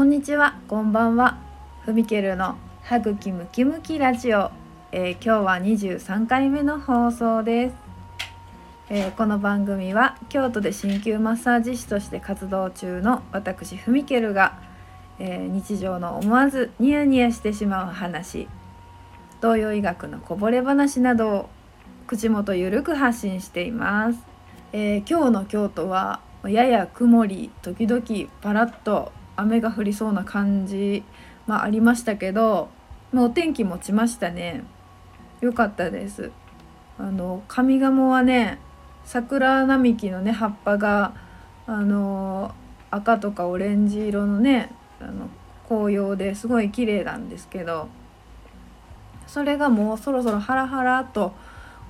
こんにちは、こんばんは。ふみけるの歯茎ムキムキラジオ、えー、今日は23回目の放送です、えー、この番組は京都で鍼灸マッサージ師として活動中の私ふみけるが、えー、日常の思わずニヤニヤしてしまう話、東洋医学のこぼれ話などを口元ゆるく発信しています。え今日の京都はやや曇り時々パラッと雨が降りそうな感じ、まあ、ありましたけどもう天気持ちましたね。良かったです。あの上賀茂はね桜並木のね葉っぱがあの赤とかオレンジ色のねあの紅葉ですごい綺麗なんですけどそれがもうそろそろハラハラと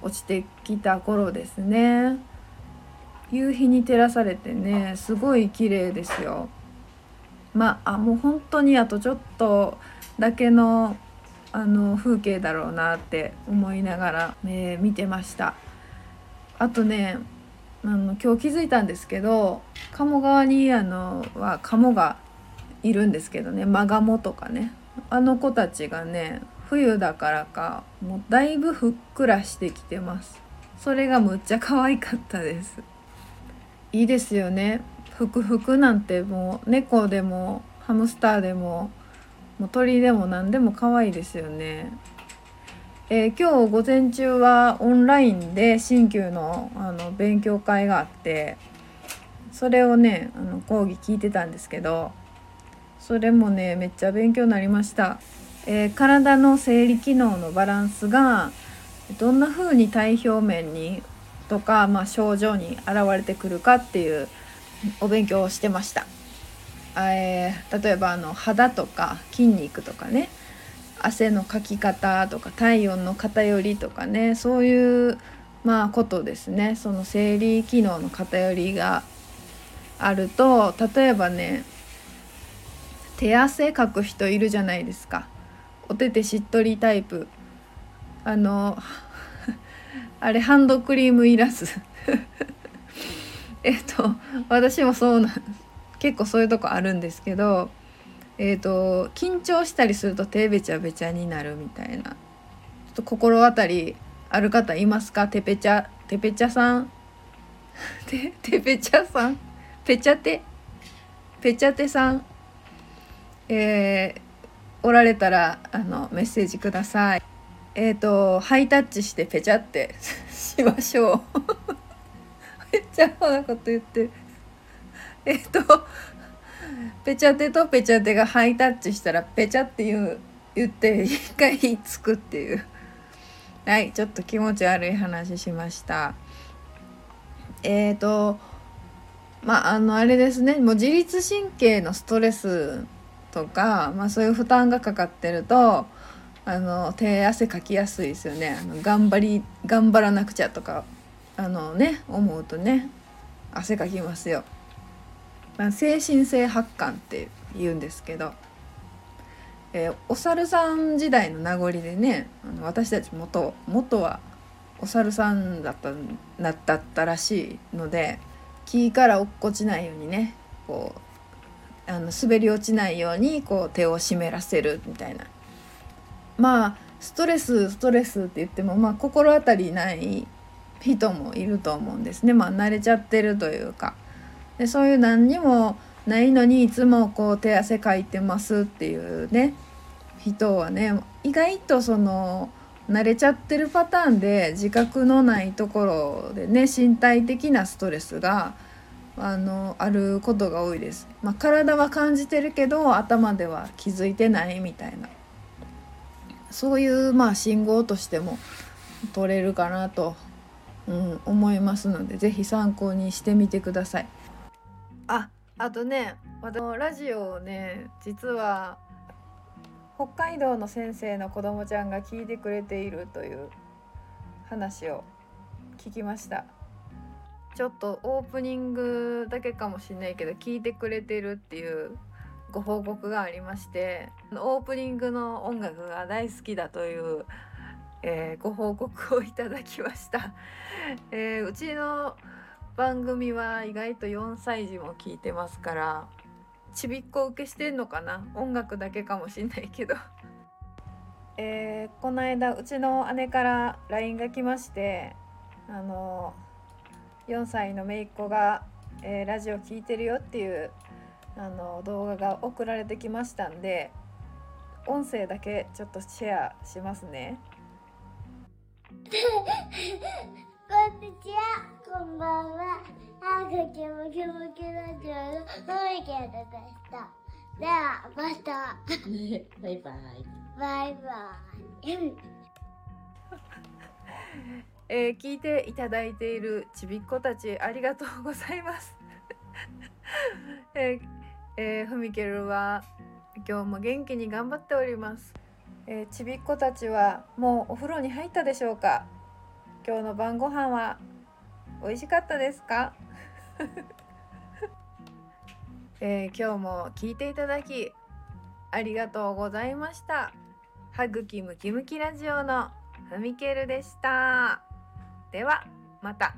落ちてきた頃ですね。夕日に照らされてねすごい綺麗ですよ。まあもう本当にあとちょっとだけのあの風景だろうなって思いながら、えー、見てました。あとねあの今日気づいたんですけど鴨川にあのは鴨がいるんですけどねマガモとかねあの子たちがね冬だからかもうだいぶふっくらしてきてます。それがむっちゃ可愛かったです。いいですよね。ふくふくなんてもう猫でもハムスターでももう鳥でも何でも可愛いですよね。えー、今日午前中はオンラインで鍼灸のあの勉強会があってそれをねあの講義聞いてたんですけどそれもねめっちゃ勉強になりました。えー、体の生理機能のバランスがどんな風に体表面にとか、まあ、症状に現れてくるかっていうお勉強をしてました。えー、例えばあの肌とか筋肉とかね汗のかき方とか体温の偏りとかねそういうまあことですね。その生理機能の偏りがあると例えばね手汗かく人いるじゃないですか。お手手しっとりタイプ。あの あれハンドクリームいらず。えっと私もそうなん結構そういうとこあるんですけどえっと緊張したりすると手べちゃべちゃになるみたいな。ちょっと心当たりある方いますか？てぺちゃてぺちゃさん？ててぺちゃさん？ぺちゃて？ぺちゃてさん？えー、おられたらあのメッセージください。えっ、ー、とハイタッチしてぺちゃってしましょう。ちゃアホなこと言ってるえっとペチャテとペチャテがハイタッチしたらペチャって言う言って一回つくっていう。はいちょっと気持ち悪い話しました。えっ、ー、とまああのあれですね。もう自律神経のストレスとか、まあ、そういう負担がかかってるとあの手汗かきやすいですよね。あの頑張り頑張らなくちゃとかあのね思うとね汗かきますよ。まあ、精神性発汗って言うんですけど、えー、お猿さん時代の名残でねあの私たち元元はお猿さんだったなだったらしいので木から落っこちないようにねこうあの滑り落ちないようにこう手を湿らせるみたいなまあストレスストレスって言ってもまあ心当たりない人もいると思うんですね。まあ慣れちゃってるというか。でそういう何にもないのにいつもこう手汗かいてますっていうね人はね意外とその慣れちゃってるパターンで自覚のないところでね身体的なストレスがあのあることが多いです。まあ、体は感じてるけど頭では気づいてないみたいな。そういうまあ信号としても取れるかなとうん、思いますので是非参考にしてみてください。ああとね私のラジオをね実は北海道の先生の子供ちゃんが聞いてくれているという話を聞きましたちょっとオープニングだけかもしれないけど聞いてくれてるっていうご報告がありましてオープニングの音楽が大好きだというえー、ご報告をいただきました、えー、うちの番組は意外と4歳児も聞いてますからちびっこ受けしてんのかな？音楽だけかもしんないけど。えー、この間うちの姉から LINE が来ましてあの4歳の姪っ子が、えー、ラジオ聴いてるよっていうあの動画が送られてきましたんで音声だけちょっとシェアしますね。こんにちは、こんばんは。あぐきむきむきラジオのふみけるでした。では、また。バイバイ。バイバイ。えー聞いていただいているちびっ子たちありがとうございます。えーえーふみけるは今日も元気に頑張っております。えーちびっ子たちはもうお風呂に入ったでしょうか？今日の晩ご飯は美味しかったですか？えー今日も聞いていただきありがとうございました。はぐきムキムキラジオのふみけるでした。ではまた。